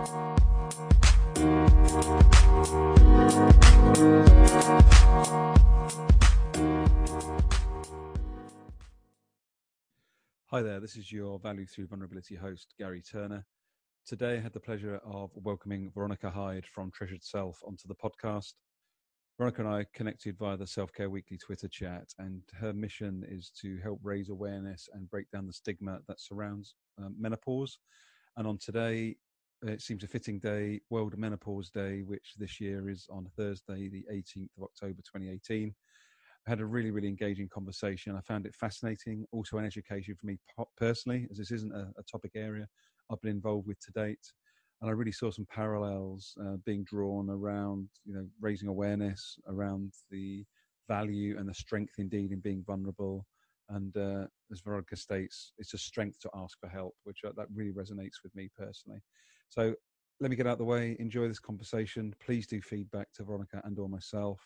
Hi there, this is your Value Through Vulnerability host, Garry Turner. Today I had the pleasure of welcoming Veronica Hyde from Treasured Self onto the podcast. Veronica and I connected via the Self Care Weekly Twitter chat, and her mission is to help raise awareness and break down the stigma that surrounds um, menopause. And on today, it seems a fitting day, World Menopause Day, which this year is on Thursday, the 18th of October 2018 I had a really, really engaging conversation. I found it fascinating, also an education for me personally, as this isn't a, a topic area I've been involved with to date. And I really saw some parallels uh, being drawn around, you know, raising awareness around the value and the strength indeed in being vulnerable. And uh, as Veronica states, it's a strength to ask for help, which uh, that really resonates with me personally. So let me get out of the way. Enjoy this conversation. Please do feedback to Veronica and or myself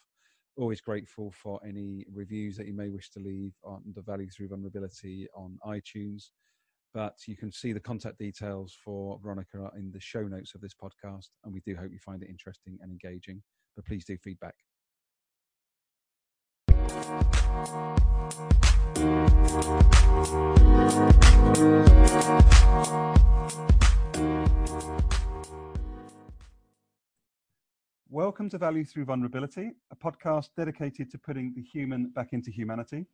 always grateful for any reviews that you may wish to leave on the Value Through Vulnerability on iTunes. But you can see the contact details for Veronica in the show notes of this podcast. And we do hope you find it interesting and engaging. But please do feedback. Welcome to Value Through Vulnerability, a podcast dedicated to putting the human back into humanity.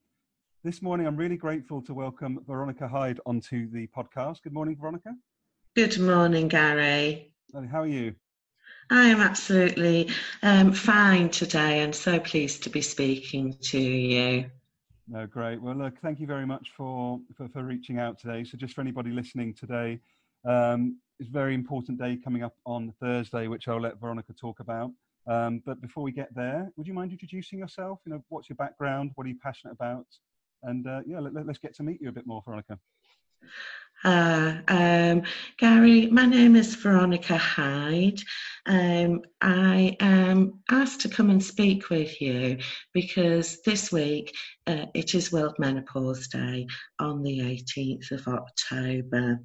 This morning, I'm really grateful to welcome Veronica Hyde onto the podcast. Good morning, Veronica. Good morning, Garry. How are you? I am absolutely um, fine today and so pleased to be speaking to you. No, great. Well, look, thank you very much for, for, for reaching out today. So, just for anybody listening today, um, it's a very important day coming up on Thursday, which I'll let Veronica talk about. Um, but before we get there, would you mind introducing yourself? You know, what's your background? What are you passionate about? And uh, yeah, let, us get to meet you a bit more, Veronica. Uh, um, Garry, my name is Veronica Hyde. Um, I am asked to come and speak with you because this week uh, it is World Menopause Day on the 18th of October.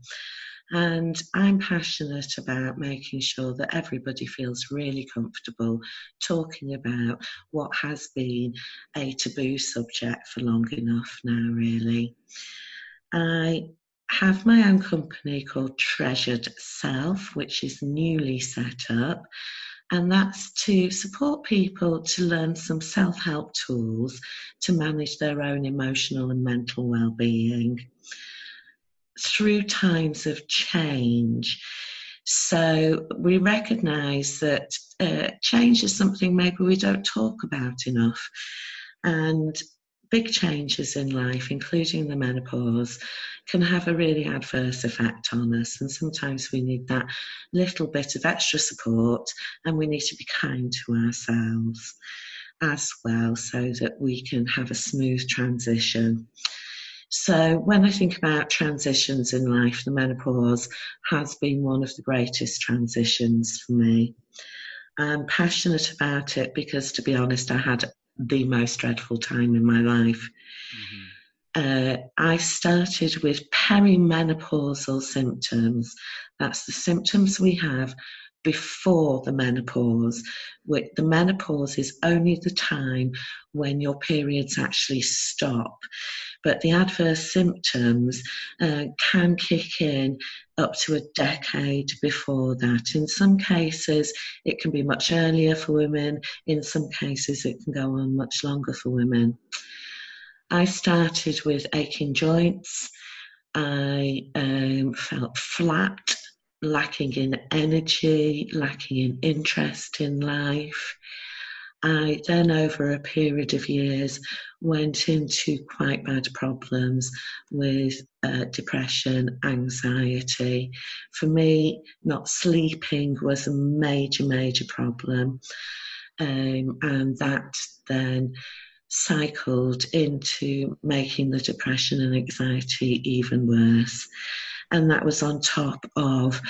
And I'm passionate about making sure that everybody feels really comfortable talking about what has been a taboo subject for long enough now, really. I have my own company called Treasured Self, which is newly set up. And that's to support people to learn some self help tools to manage their own emotional and mental well being through times of change. So we recognize that uh, change is something maybe we don't talk about enough. And big changes in life, including the menopause, can have a really adverse effect on us. And sometimes we need that little bit of extra support and we need to be kind to ourselves as well so that we can have a smooth transition. So when I think about transitions in life, the menopause has been one of the greatest transitions for me. I'm passionate about it because, to be honest, I had the most dreadful time in my life. Mm-hmm. Uh, I started with perimenopausal symptoms. That's the symptoms we have before the menopause. The menopause is only the time when your periods actually stop but the adverse symptoms uh, can kick in up to a decade before that. In some cases, it can be much earlier for women, in some cases, it can go on much longer for women. I started with aching joints. I um, felt flat, lacking in energy, lacking in interest in life. I then, over a period of years, went into quite bad problems with uh, depression, anxiety. For me, not sleeping was a major, major problem. Um, and that then cycled into making the depression and anxiety even worse. And that was on top of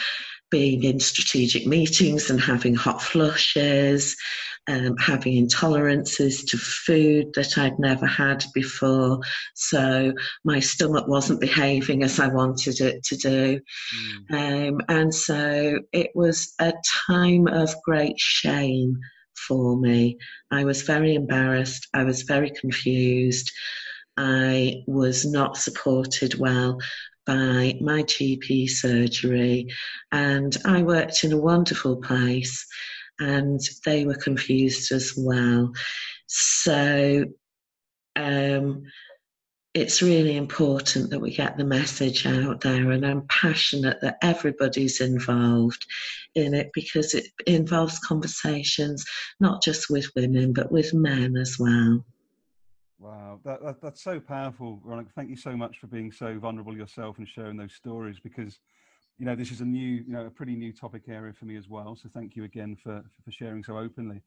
being in strategic meetings and having hot flushes, um, having intolerances to food that I'd never had before. So my stomach wasn't behaving as I wanted it to do. Mm. Um, and so it was a time of great shame for me. I was very embarrassed. I was very confused. I was not supported well by my GP surgery, and I worked in a wonderful place, and they were confused as well. So, um, it's really important that we get the message out there, and I'm passionate that everybody's involved in it because it involves conversations not just with women but with men as well. Wow, that, that, that's so powerful, Veronica. Thank you so much for being so vulnerable yourself and sharing those stories because, you know, this is a new, you know, a pretty new topic area for me as well. So thank you again for for sharing so openly.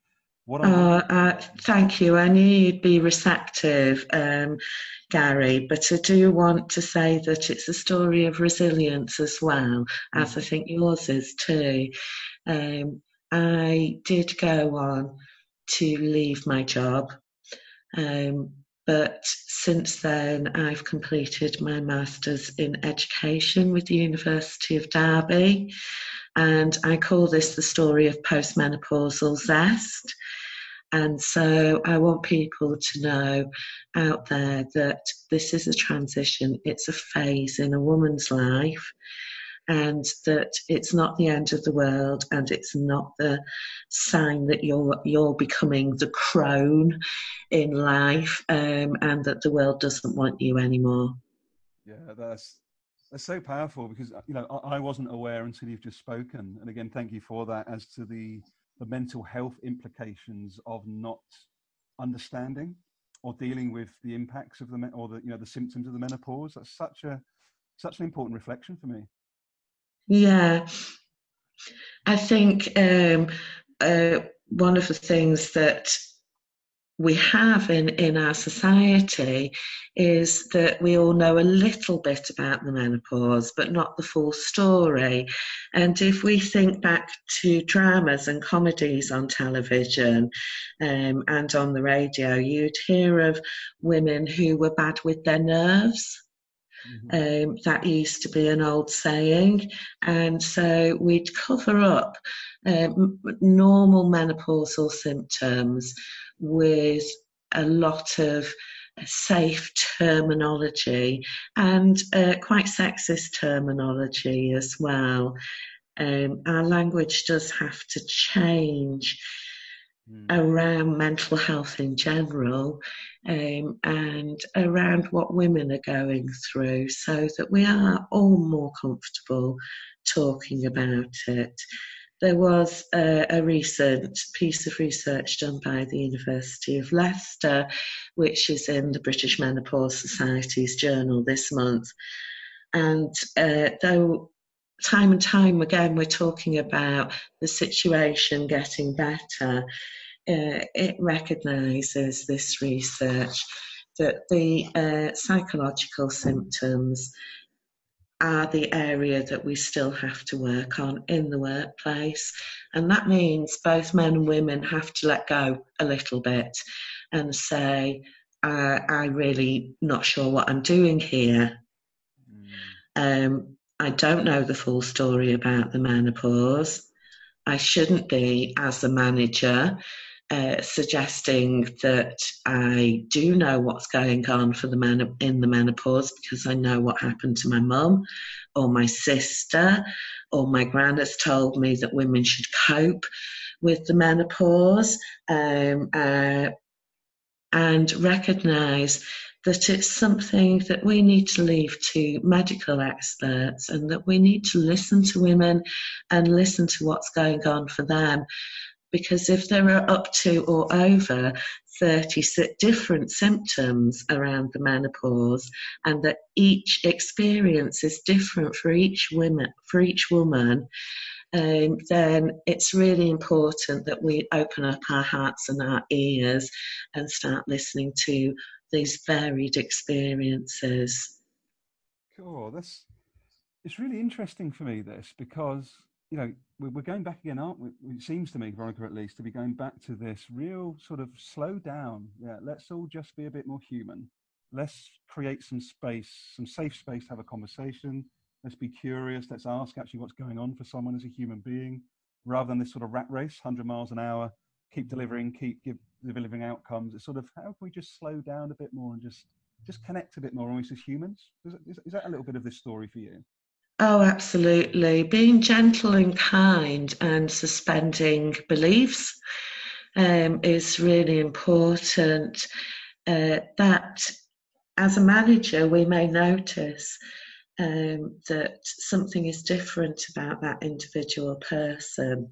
What uh, uh, thank you. I knew you'd be receptive, um, Garry, but I do want to say that it's a story of resilience as well, as I mm. think yours is too. Um, I did go on to leave my job um, but since then, I've completed my master's in education with the University of Derby, and I call this the story of postmenopausal zest. And so I want people to know out there that this is a transition, it's a phase in a woman's life and that it's not the end of the world and it's not the sign that you're you're becoming the crone in life um, and that the world doesn't want you anymore. Yeah that's that's so powerful because you know I, I wasn't aware until you've just spoken. And again thank you for that as to the the mental health implications of not understanding or dealing with the impacts of the or the you know the symptoms of the menopause. That's such a such an important reflection for me yeah, I think um, uh, one of the things that we have in, in our society is that we all know a little bit about the menopause, but not the full story. And if we think back to dramas and comedies on television um, and on the radio, you'd hear of women who were bad with their nerves Mm-hmm. Um, that used to be an old saying. And so we'd cover up um, normal menopausal symptoms with a lot of safe terminology and uh, quite sexist terminology as well. Um, our language does have to change. Around mental health in general um, and around what women are going through so that we are all more comfortable talking about it. There was a, a, recent piece of research done by the University of Leicester, which is in the British Menopause Society's journal this month. And uh, though time and time again we're talking about the situation getting better, uh, it recognises this research that the uh, psychological symptoms are the area that we still have to work on in the workplace. And that means both men and women have to let go a little bit and say, uh, I'm really not sure what I'm doing here. Mm. Um, I don't know the full story about the menopause. I shouldn't be, as a manager, uh, suggesting that I do know what's going on for the men in the menopause because I know what happened to my mum or my sister or my gran has told me that women should cope with the menopause um, uh, and recognise that it's something that we need to leave to medical experts and that we need to listen to women and listen to what's going on for them. Because if there are up to or over 30 different symptoms around the menopause and that each experience is different for each woman for each woman um, then it's really important that we open up our hearts and our ears and start listening to these varied experiences cool that's it's really interesting for me this because you know, we're going back again, aren't we? It seems to me, Veronica, at least, to be going back to this real sort of slow down. Yeah, let's all just be a bit more human. Let's create some space, some safe space to have a conversation. Let's be curious. Let's ask actually what's going on for someone as a human being, rather than this sort of rat race, 100 miles an hour, keep delivering, keep give, delivering outcomes. It's sort of how can we just slow down a bit more and just just connect a bit more almost as humans? Is, is, is that a little bit of this story for you? Oh, absolutely. Being gentle and kind and suspending beliefs um, is really important. Uh, that as a manager, we may notice um, that something is different about that individual person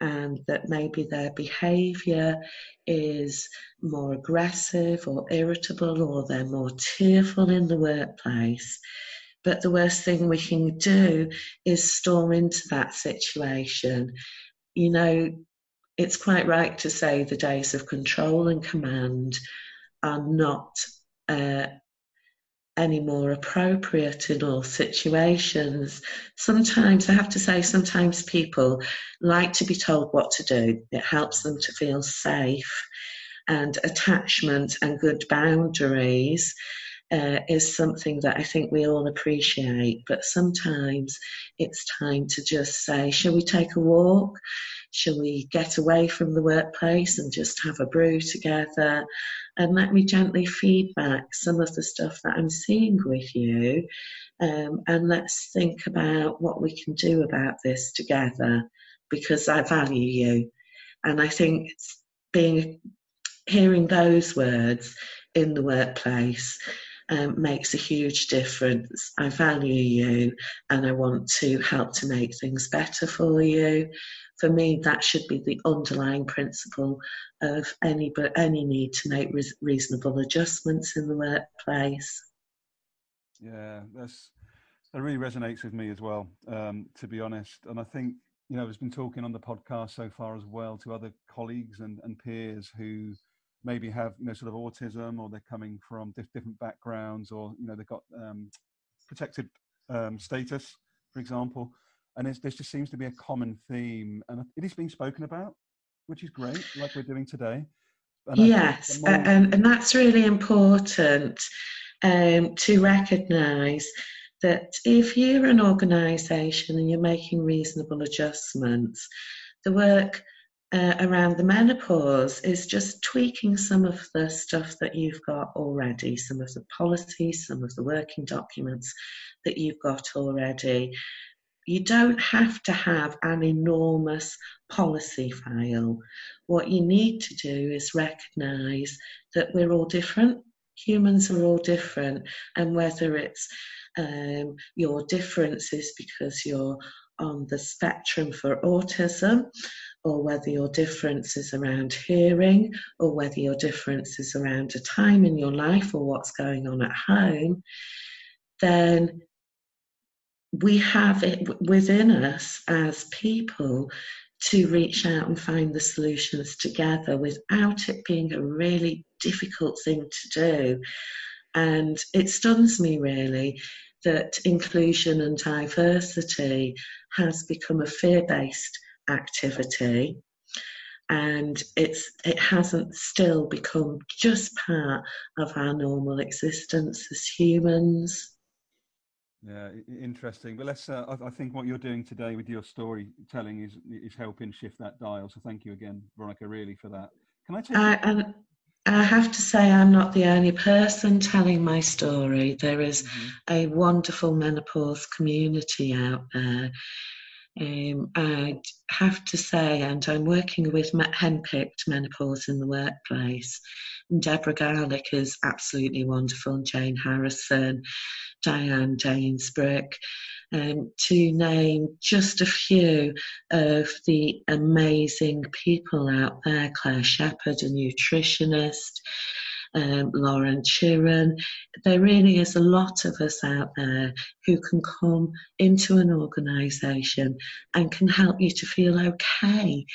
and that maybe their behaviour is more aggressive or irritable or they're more tearful in the workplace. But the worst thing we can do is storm into that situation. You know, it's quite right to say the days of control and command are not uh, any more appropriate in all situations. Sometimes, I have to say, sometimes people like to be told what to do. It helps them to feel safe, and attachment and good boundaries uh, is something that I think we all appreciate. But sometimes it's time to just say, shall we take a walk? Shall we get away from the workplace and just have a brew together? And let me gently feedback some of the stuff that I'm seeing with you. Um, and let's think about what we can do about this together because I value you. And I think being hearing those words in the workplace um, makes a huge difference. I value you and I want to help to make things better for you. For me, that should be the underlying principle of any any need to make reasonable adjustments in the workplace. Yeah, that's that really resonates with me as well. Um, to be honest, and I think you know, I've been talking on the podcast so far as well to other colleagues and, and peers who maybe have you know sort of autism or they're coming from different backgrounds or you know they've got um, protected um, status for example and there just seems to be a common theme and it is being spoken about which is great like we're doing today and yes more... and, and that's really important um, to recognize that if you're an organization and you're making reasonable adjustments the work uh, around the menopause is just tweaking some of the stuff that you've got already, some of the policies, some of the working documents that you've got already. You don't have to have an enormous policy file. What you need to do is recognize that we're all different. Humans are all different, and whether it's um, your difference is because you're on the spectrum for autism, or whether your difference is around hearing, or whether your difference is around a time in your life or what's going on at home, then we have it within us as people to reach out and find the solutions together without it being a really difficult thing to do. And it stuns me really that inclusion and diversity has become a fear based activity and it's it hasn't still become just part of our normal existence as humans yeah interesting but let's uh, I, I, think what you're doing today with your storytelling is is helping shift that dial so thank you again veronica really for that can i take I, and I have to say, I'm not the only person telling my story. There is mm-hmm. a wonderful menopause community out there. Um, I'd have to say, and I'm working with Henpicked Menopause in the Workplace. And Deborah Garlick is absolutely wonderful, and Jane Harrison, Diane Danzebrink um, to name just a few of the amazing people out there Claire Shepherd, a nutritionist, um, Lauren Chiren. There really is a lot of us out there who can come into an organisation and can help you to feel okay.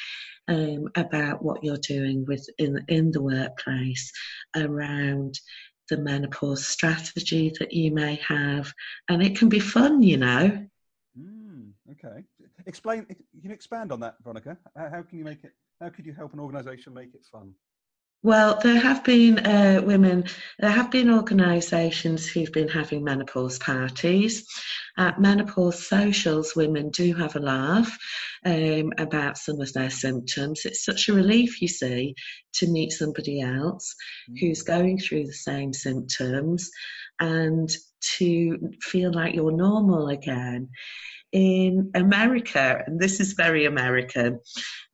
Um, about what you're doing with in in the workplace around the menopause strategy that you may have. And it can be fun, you know. Mm, okay. explain. Can you expand on that, Veronica? How can you make it? How could you help an organisation make it fun? Well, there have been uh, women, there have been organisations who've been having menopause parties. At menopause socials, women do have a laugh um, about some of their symptoms. It's such a relief, you see, to meet somebody else mm. who's going through the same symptoms and to feel like you're normal again in America, and this is very American,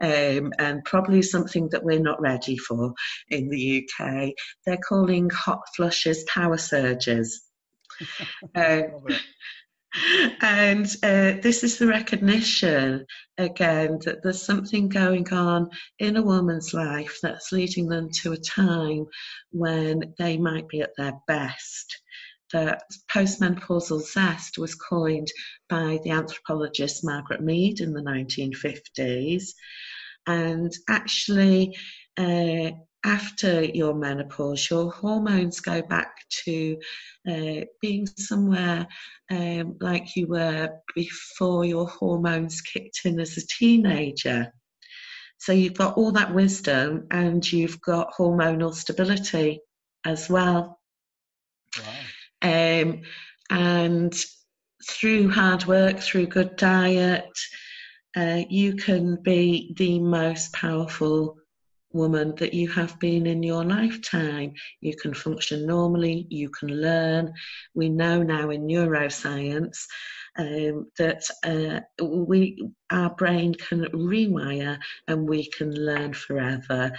um, and probably something that we're not ready for in the UK. They're calling hot flushes power surges. uh, and uh, this is the recognition again that there's something going on in a woman's life that's leading them to a time when they might be at their best that postmenopausal zest was coined by the anthropologist Margaret Mead in the 1950s. And actually, uh, after your menopause, your hormones go back to uh, being somewhere um, like you were before your hormones kicked in as a teenager. So you've got all that wisdom and you've got hormonal stability as well. Wow. Um, and through hard work, through good diet, uh, you can be the most powerful woman that you have been in your lifetime. You can function normally, you can learn. We know now in neuroscience um, that uh, we our brain can rewire and we can learn forever.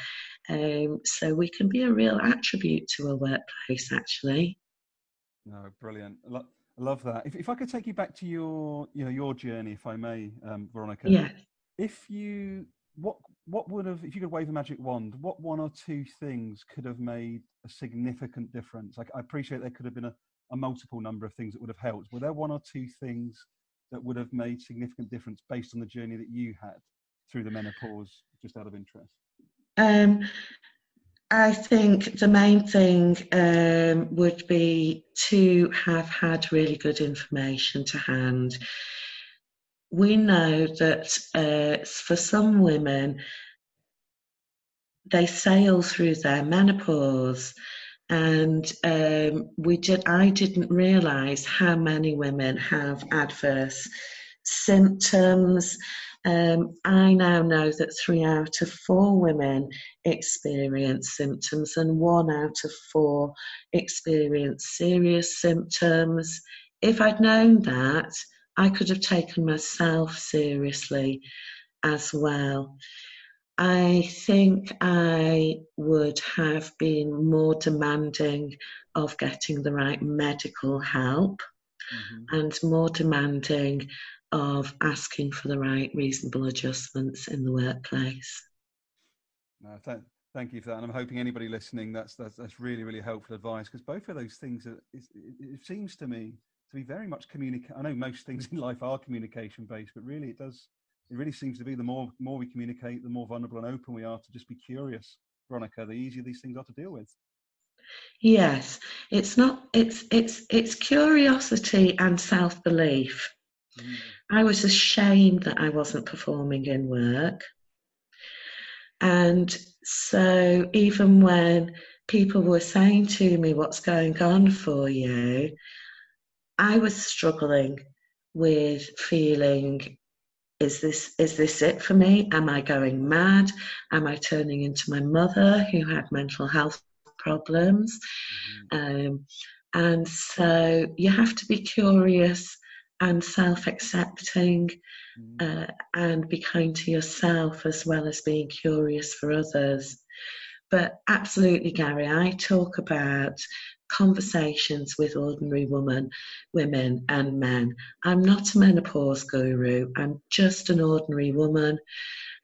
Um, so we can be a real attribute to a workplace, actually. No, brilliant. I love that. If, if I could take you back to your, you know, your journey, if I may, um, Veronica. Yeah. If you, what, what would have, if you could wave a magic wand, what one or two things could have made a significant difference? Like, I appreciate there could have been a, a multiple number of things that would have helped. Were there one or two things that would have made significant difference based on the journey that you had through the menopause, just out of interest? Um, I think the main thing um, would be to have had really good information to hand. We know that uh, for some women, they sail through their menopause, and um, we did. I didn't realise how many women have adverse symptoms um, I now know that three out of four women experience symptoms, and one out of four experience serious symptoms. If I'd known that, I could have taken myself seriously as well. I think I would have been more demanding of getting the right medical help mm-hmm. and more demanding of asking for the right reasonable adjustments in the workplace. No, th- thank you for that. And I'm hoping anybody listening, that's that's, that's really really helpful advice because both of those things are. It, it, seems to me to be very much communicate. I know most things in life are communication based, but really it does. It really seems to be the more more we communicate, the more vulnerable and open we are to just be curious. Veronica, the easier these things are to deal with. Yes, it's not. It's it's it's curiosity and self belief. Mm. I was ashamed that I wasn't performing in work. And so, even when people were saying to me, What's going on for you? I was struggling with feeling is this is this it for me am i going mad am i turning into my mother who had mental health problems mm-hmm. um, and so you have to be curious and self accepting mm. uh, and be kind to yourself as well as being curious for others. But absolutely, Garry, I talk about conversations with ordinary women, women and men. I'm not a menopause guru. I'm just an ordinary woman,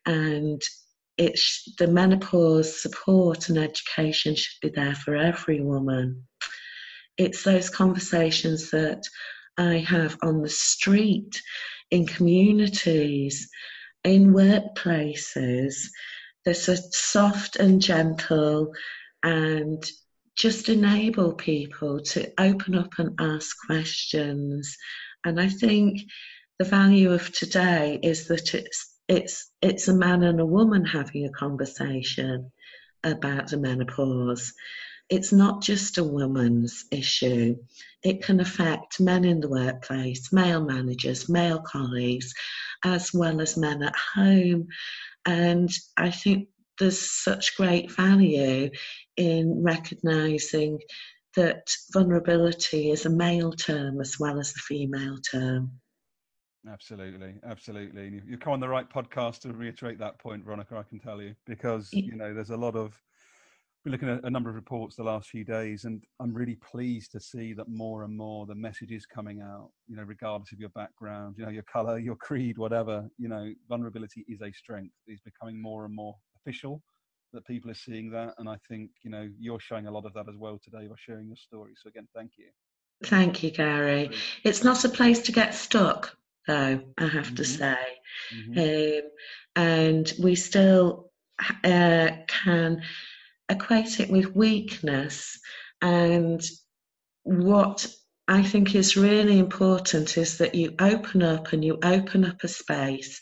and it's the menopause support and education should be there for every woman. It's those conversations that I have on the street, in communities, in workplaces. They're so soft and gentle and just enable people to open up and ask questions. And I think the value of today is that it's it's it's a man and a woman having a conversation about the menopause. It's not just a woman's issue. It can affect men in the workplace, male managers, male colleagues, as well as men at home. And I think there's such great value in recognizing that vulnerability is a male term as well as the female term. Absolutely, absolutely. You come on the right podcast to reiterate that point, Veronica. I can tell you because you know there's a lot of been looking at a number of reports the last few days, and I'm really pleased to see that more and more the message is coming out. You know, regardless of your background, you know, your color, your creed, whatever. You know, vulnerability is a strength. It's becoming more and more official that people are seeing that, and I think you know you're showing a lot of that as well today by sharing your story. So again, thank you. Thank you, Garry. It's not a place to get stuck though, I have mm-hmm. to say. Mm-hmm. Um, and we still uh, can equate it with weakness. And what I think is really important is that you open up and you open up a space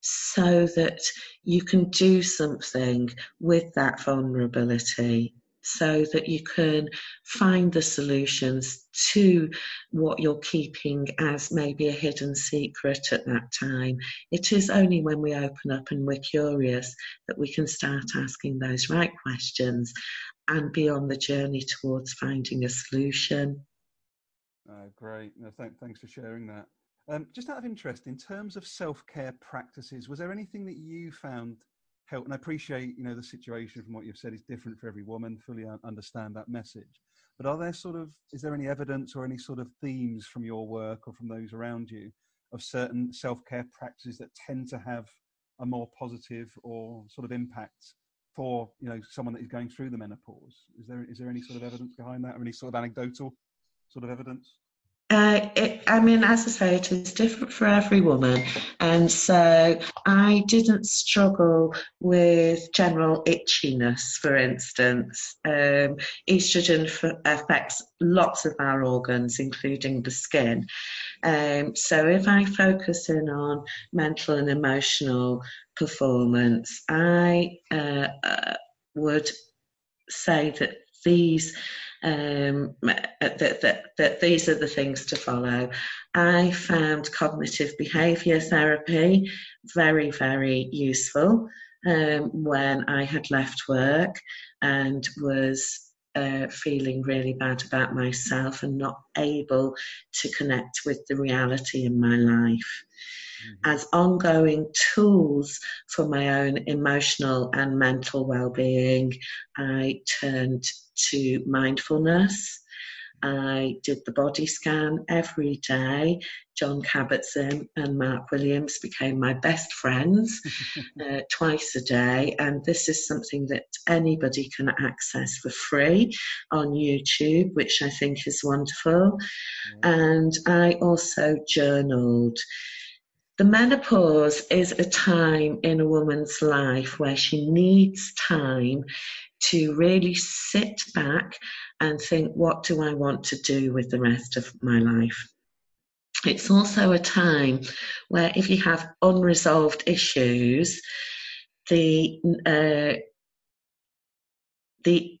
so that you can do something with that vulnerability so that you can find the solutions to what you're keeping as maybe a hidden secret at that time. It is only when we open up and we're curious that we can start asking those right questions and be on the journey towards finding a solution. Uh, great. No, th- thanks for sharing that. Um, just out of interest, in terms of self care practices, was there anything that you found help. And I appreciate, you know, the situation from what you've said is different for every woman. Fully understand that message. But are there sort of is there any evidence or any sort of themes from your work or from those around you of certain self care practices that tend to have a more positive or sort of impact for you know someone that is going through the menopause? Is there is there any sort of evidence behind that, or any sort of anecdotal sort of evidence? Uh, it, I mean, as I say, it is different for every woman. And so I didn't struggle with general itchiness, for instance. Um, estrogen f- affects lots of our organs, including the skin. Um, so if I focus in on mental and emotional performance, I uh, uh, would say that these um, that, that, that these are the things to follow. I found cognitive behaviour therapy very, very useful um, when I had left work and was uh, feeling really bad about myself and not able to connect with the reality in my life. Mm-hmm. As ongoing tools for my own emotional and mental well being, I turned to mindfulness. I did the body scan every day. Jon Kabat-Zinn and Mark Williams became my best friends uh, twice a day, and this is something that anybody can access for free on YouTube, which I think is wonderful. And I also journaled. The menopause is a time in a woman's life where she needs time to really sit back and think, what do I want to do with the rest of my life? It's also a time where if you have unresolved issues, the uh, the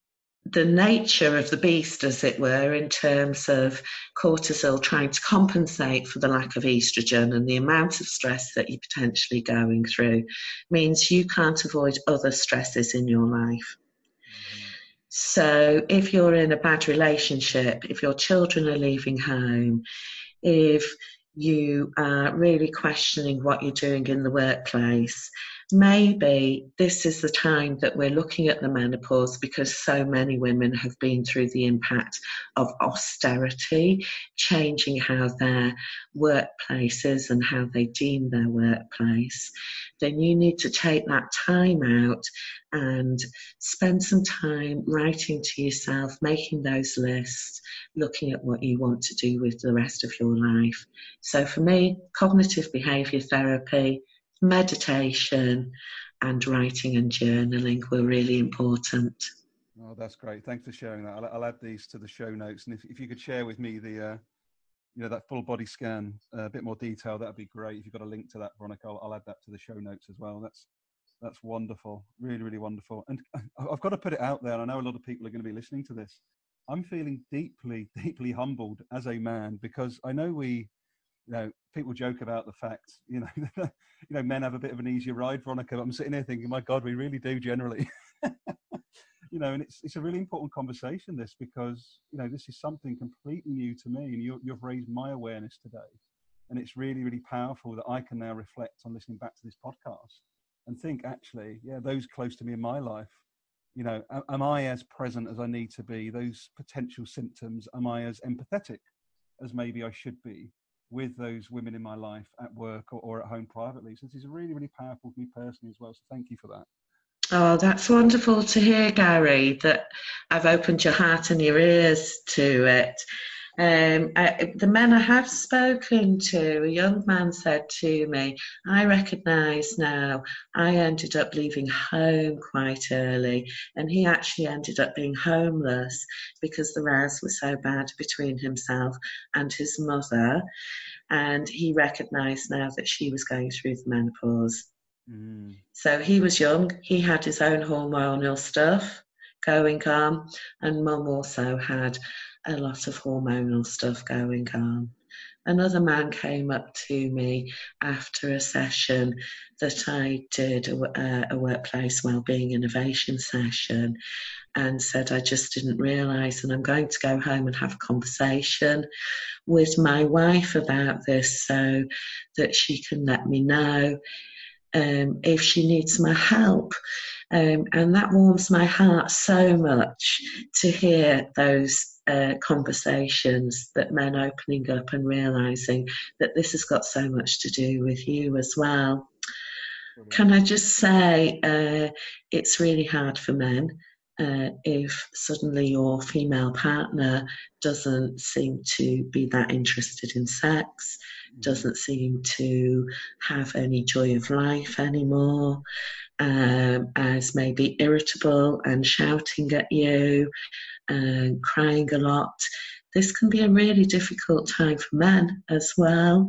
the nature of the beast, as it were, in terms of cortisol trying to compensate for the lack of estrogen and the amount of stress that you're potentially going through, means you can't avoid other stresses in your life. So, if you're in a bad relationship, if your children are leaving home, if you are really questioning what you're doing in the workplace, maybe this is the time that we're looking at the menopause because so many women have been through the impact of austerity, changing how their workplace is and how they deem their workplace. Then you need to take that time out and spend some time writing to yourself, making those lists, looking at what you want to do with the rest of your life. So for me, cognitive behavior therapy meditation and writing and journaling were really important. Oh, that's great. Thanks for sharing that. I'll, I'll add these to the show notes. And if, if you could share with me the, uh, you know that full body scan, uh, a bit more detail, that'd be great. If you've got a link to that, Veronica, I'll, I'll add that to the show notes as well. That's that's wonderful, really, really wonderful. And I've got to put it out there. I know a lot of people are going to be listening to this. I'm feeling deeply, deeply humbled as a man because I know we, you know, people joke about the fact, you know, you know, men have a bit of an easier ride, Veronica. But I'm sitting here thinking, my God, we really do generally. you know, and it's it's a really important conversation this because you know this is something completely new to me, and you, you've raised my awareness today, and it's really really powerful that I can now reflect on listening back to this podcast and think actually, yeah, those close to me in my life, you know, am I as present as I need to be? Those potential symptoms, am I as empathetic as maybe I should be? With those women in my life at work or, or, at home privately. So this is really, really powerful for me personally as well. So thank you for that. Oh, that's wonderful to hear, Garry, that I've opened your heart and your ears to it. Um, I, the men I have spoken to, a young man said to me, I recognise now I ended up leaving home quite early, and he actually ended up being homeless because the rows were so bad between himself and his mother. And he recognised now that she was going through the menopause. Mm. So he was young, he had his own hormonal stuff going on, and mum also had a lot of hormonal stuff going on. Another man came up to me after a session that I did, a, a workplace wellbeing innovation session, and said, I just didn't realise, and I'm going to go home and have a conversation with my wife about this so that she can let me know um, if she needs my help. Um, and that warms my heart so much to hear those uh, conversations that men opening up and realizing that this has got so much to do with you as well. Can I just say uh, it's really hard for men uh, if suddenly your female partner doesn't seem to be that interested in sex, doesn't seem to have any joy of life anymore, um, as maybe irritable and shouting at you and crying a lot. This can be a really difficult time for men as well.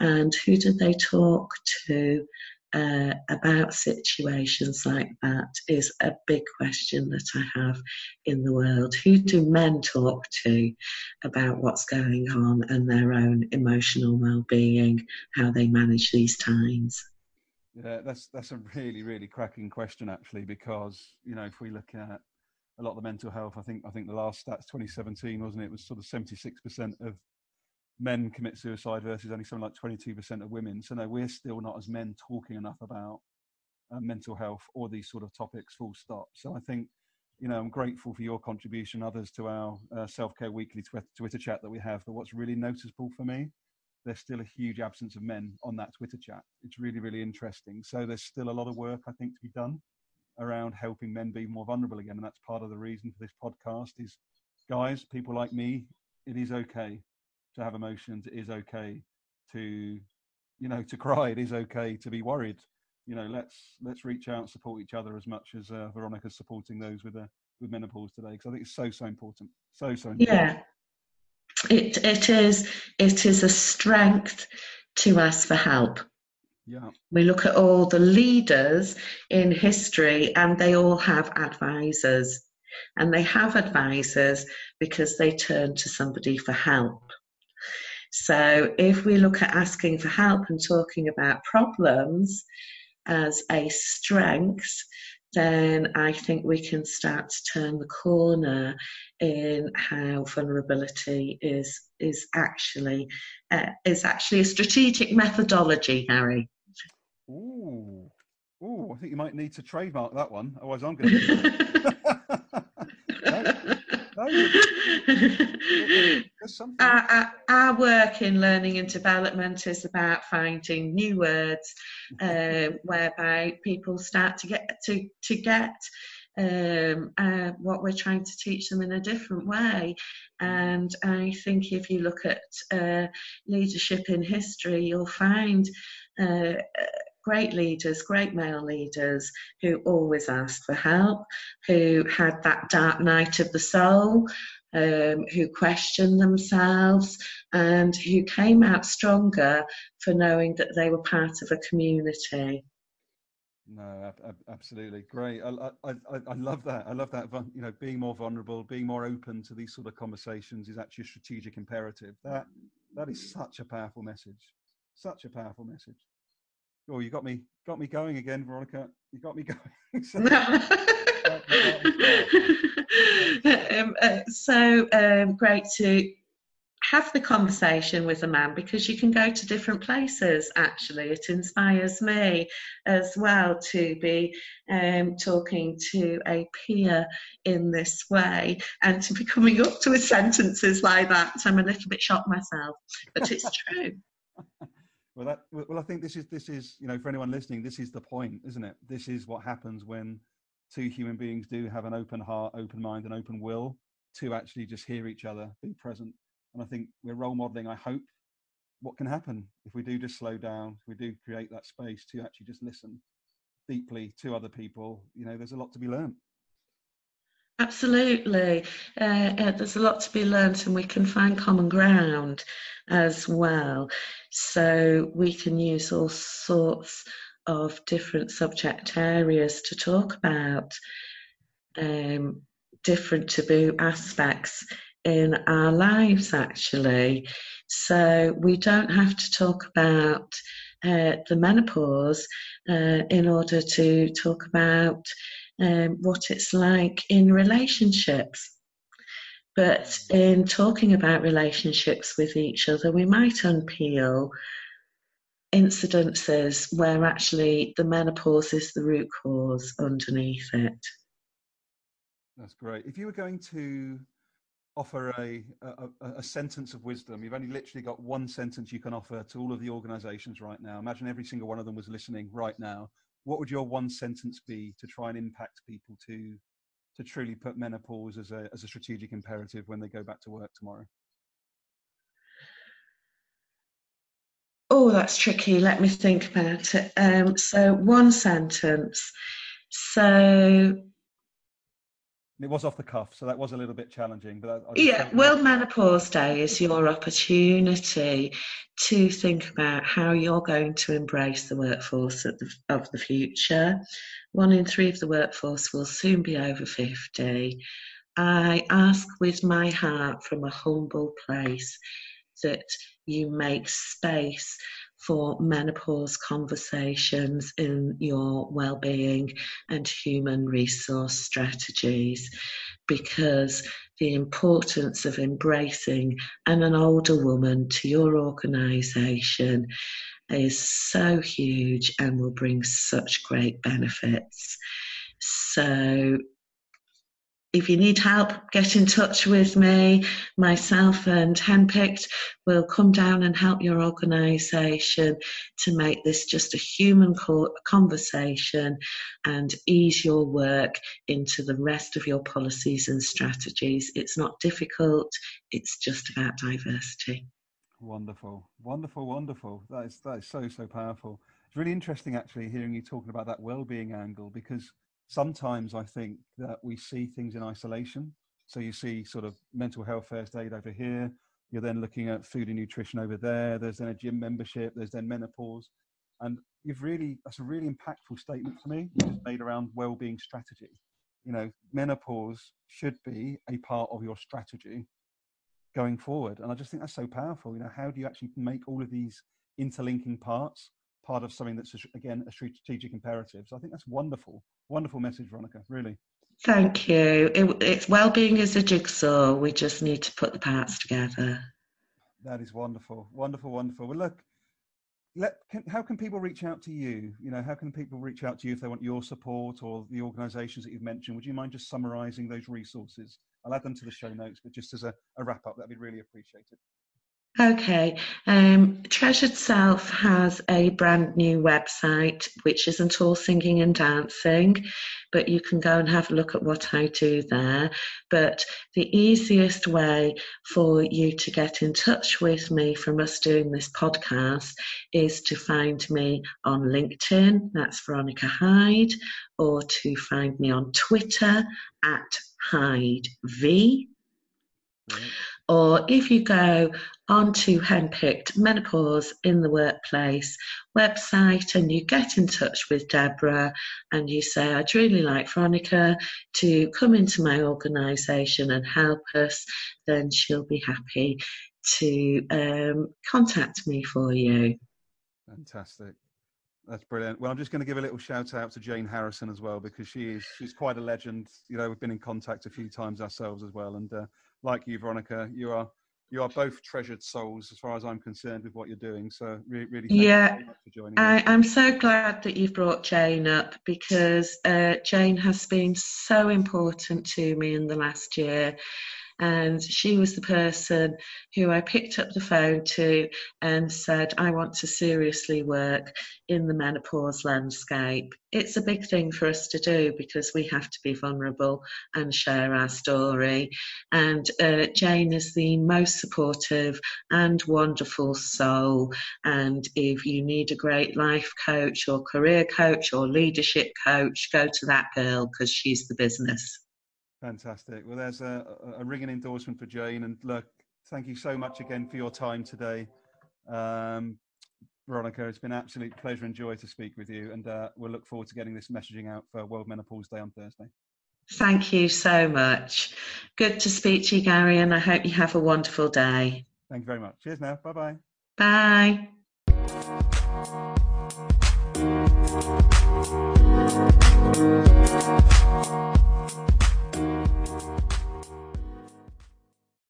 And who do they talk to? uh, about situations like that is a big question that I have in the world. Who do men talk to about what's going on and their own emotional well-being, how they manage these times? Yeah, that's that's a really really cracking question actually because you know if we look at a lot of the mental health, I think I think the last stats 2017 wasn't it? it was sort of 76 percent of men commit suicide versus only something like 22% of women. So no, we're still not as men talking enough about uh, mental health or these sort of topics. Full stop. So I think you know I'm grateful for your contribution, others to our uh, self care weekly Twitter chat that we have. But what's really noticeable for me, there's still a huge absence of men on that Twitter chat. It's really really interesting. So there's still a lot of work I think to be done around helping men be more vulnerable again, and that's part of the reason for this podcast. Is guys, people like me, it is okay to have emotions. It is okay to, you know, to cry. It is okay to be worried. You know, let's let's reach out and support each other as much as uh, Veronica's supporting those with uh, with menopause today because I think it's so so important. So so important. Yeah, it it is it is a strength to ask for help. Yeah. We look at all the leaders in history and they all have advisors. And they have advisors because they turn to somebody for help. So if we look at asking for help and talking about problems as a strength, then I think we can start to turn the corner in how vulnerability is is actually uh, is actually a strategic methodology, Garry. Ooh, ooh! I think you might need to trademark that one, otherwise I'm going to. Our, our, our, work in learning and development is about finding new words uh, whereby people start to get to to get um, uh, what we're trying to teach them in a different way. And I think if you look at uh, leadership in history, you'll find uh, great leaders, great male leaders who always asked for help, who had that dark night of the soul, um, who questioned themselves, and who came out stronger for knowing that they were part of a community. No, absolutely great. I, I, I, love that. I love that. You know, being more vulnerable, being more open to these sort of conversations is actually a strategic imperative. That that is such a powerful message. Such a powerful message. Oh, you got me got me going again, Veronica. You got me going. um, uh, so um, great to have the conversation with a man because you can go to different places actually it inspires me as well to be um, talking to a peer in this way and to be coming up to sentences like that i'm a little bit shocked myself but it's true well that well i think this is this is you know for anyone listening this is the point isn't it this is what happens when two human beings do have an open heart open mind and open will to actually just hear each other be present and I think we're role modeling, I hope, what can happen if we do just slow down, if we do create that space to actually just listen deeply to other people. You know, there's a lot to be learned. Absolutely. Uh, uh, there's a lot to be learned, and we can find common ground as well. So we can use all sorts of different subject areas to talk about um, different taboo aspects in our lives actually. So we don't have to talk about uh, the menopause uh, in order to talk about um, what it's like in relationships. But in talking about relationships with each other, we might unpeel incidences where actually the menopause is the root cause underneath it. That's great. If you were going to offer a, a, a, sentence of wisdom. You've only literally got one sentence you can offer to all of the organizations right now. Imagine every single one of them was listening right now. What would your one sentence be to try and impact people to to truly put menopause as a as a strategic imperative when they go back to work tomorrow? Oh, that's tricky. Let me think about it. Um, so, one sentence. So, it was off the cuff, so that was a little bit challenging. But yeah, World Menopause Day is your opportunity to think about how you're going to embrace the workforce of the, of the future. One in three of the workforce will soon be over 50. I ask with my heart from a humble place that you make space for menopause conversations in your well-being and human resource strategies. Because the importance of embracing and an older woman to your organization is so huge and will bring such great benefits. So if you need help, get in touch with me. Myself and Henpicked will come down and help your organisation to make this just a human conversation and ease your work into the rest of your policies and strategies. It's not difficult, it's just about diversity. Wonderful, wonderful, wonderful. That is, that is so, so powerful. It's really interesting actually hearing you talking about that well-being angle because sometimes I think that we see things in isolation. So you see sort of mental health first aid over here. You're then looking at food and nutrition over there. There's then a gym membership. There's then menopause. And you've really, that's a really impactful statement for me, just made around well-being strategy. You know, menopause should be a part of your strategy going forward. And I just think that's so powerful. You know, how do you actually make all of these interlinking parts part of something that's, again, a strategic imperative? So I think that's wonderful. Wonderful message, Veronica, really. Thank you. It, it's well-being as a jigsaw. We just need to put the parts together. That is wonderful, wonderful, wonderful. Well, look, let, can, how can people reach out to you? You know, how can people reach out to you if they want your support or the organisations that you've mentioned? Would you mind just summarising those resources? I'll add them to the show notes, but just as a, a wrap up, that'd be really appreciated. Okay, um, Treasured Self has a brand new website which isn't all singing and dancing, but you can go and have a look at what I do there. But the easiest way for you to get in touch with me from us doing this podcast is to find me on LinkedIn, that's Veronica Hyde, or to find me on Twitter at Hyde V Or if you go onto Henpicked Menopause in the Workplace website and you get in touch with Deborah and you say, I'd really like Veronica to come into my organisation and help us, then she'll be happy to um, contact me for you. Fantastic. That's brilliant. Well, I'm just going to give a little shout out to Jane Harrison as well because she is she's quite a legend. You know, we've been in contact a few times ourselves as well, and uh, like you, Veronica, you are you are both treasured souls as far as I'm concerned with what you're doing. So really, really yeah, I, am so glad that you've brought Jane up because uh, Jane has been so important to me in the last year. And she was the person who I picked up the phone to and said, I want to seriously work in the menopause landscape. It's a big thing for us to do because we have to be vulnerable and share our story. And uh, Jane is the most supportive and wonderful soul. And if you need a great life coach or career coach or leadership coach, go to that girl because she's the business. Fantastic. Well, there's a, a, ringing endorsement for Jane. And look, thank you so much again for your time today. Um, Veronica, it's been an absolute pleasure and joy to speak with you. And uh, we'll look forward to getting this messaging out for World Menopause Day on Thursday. Thank you so much. Good to speak to you, Garry, and I hope you have a wonderful day. Thank you very much. Cheers now. Bye-bye. Bye.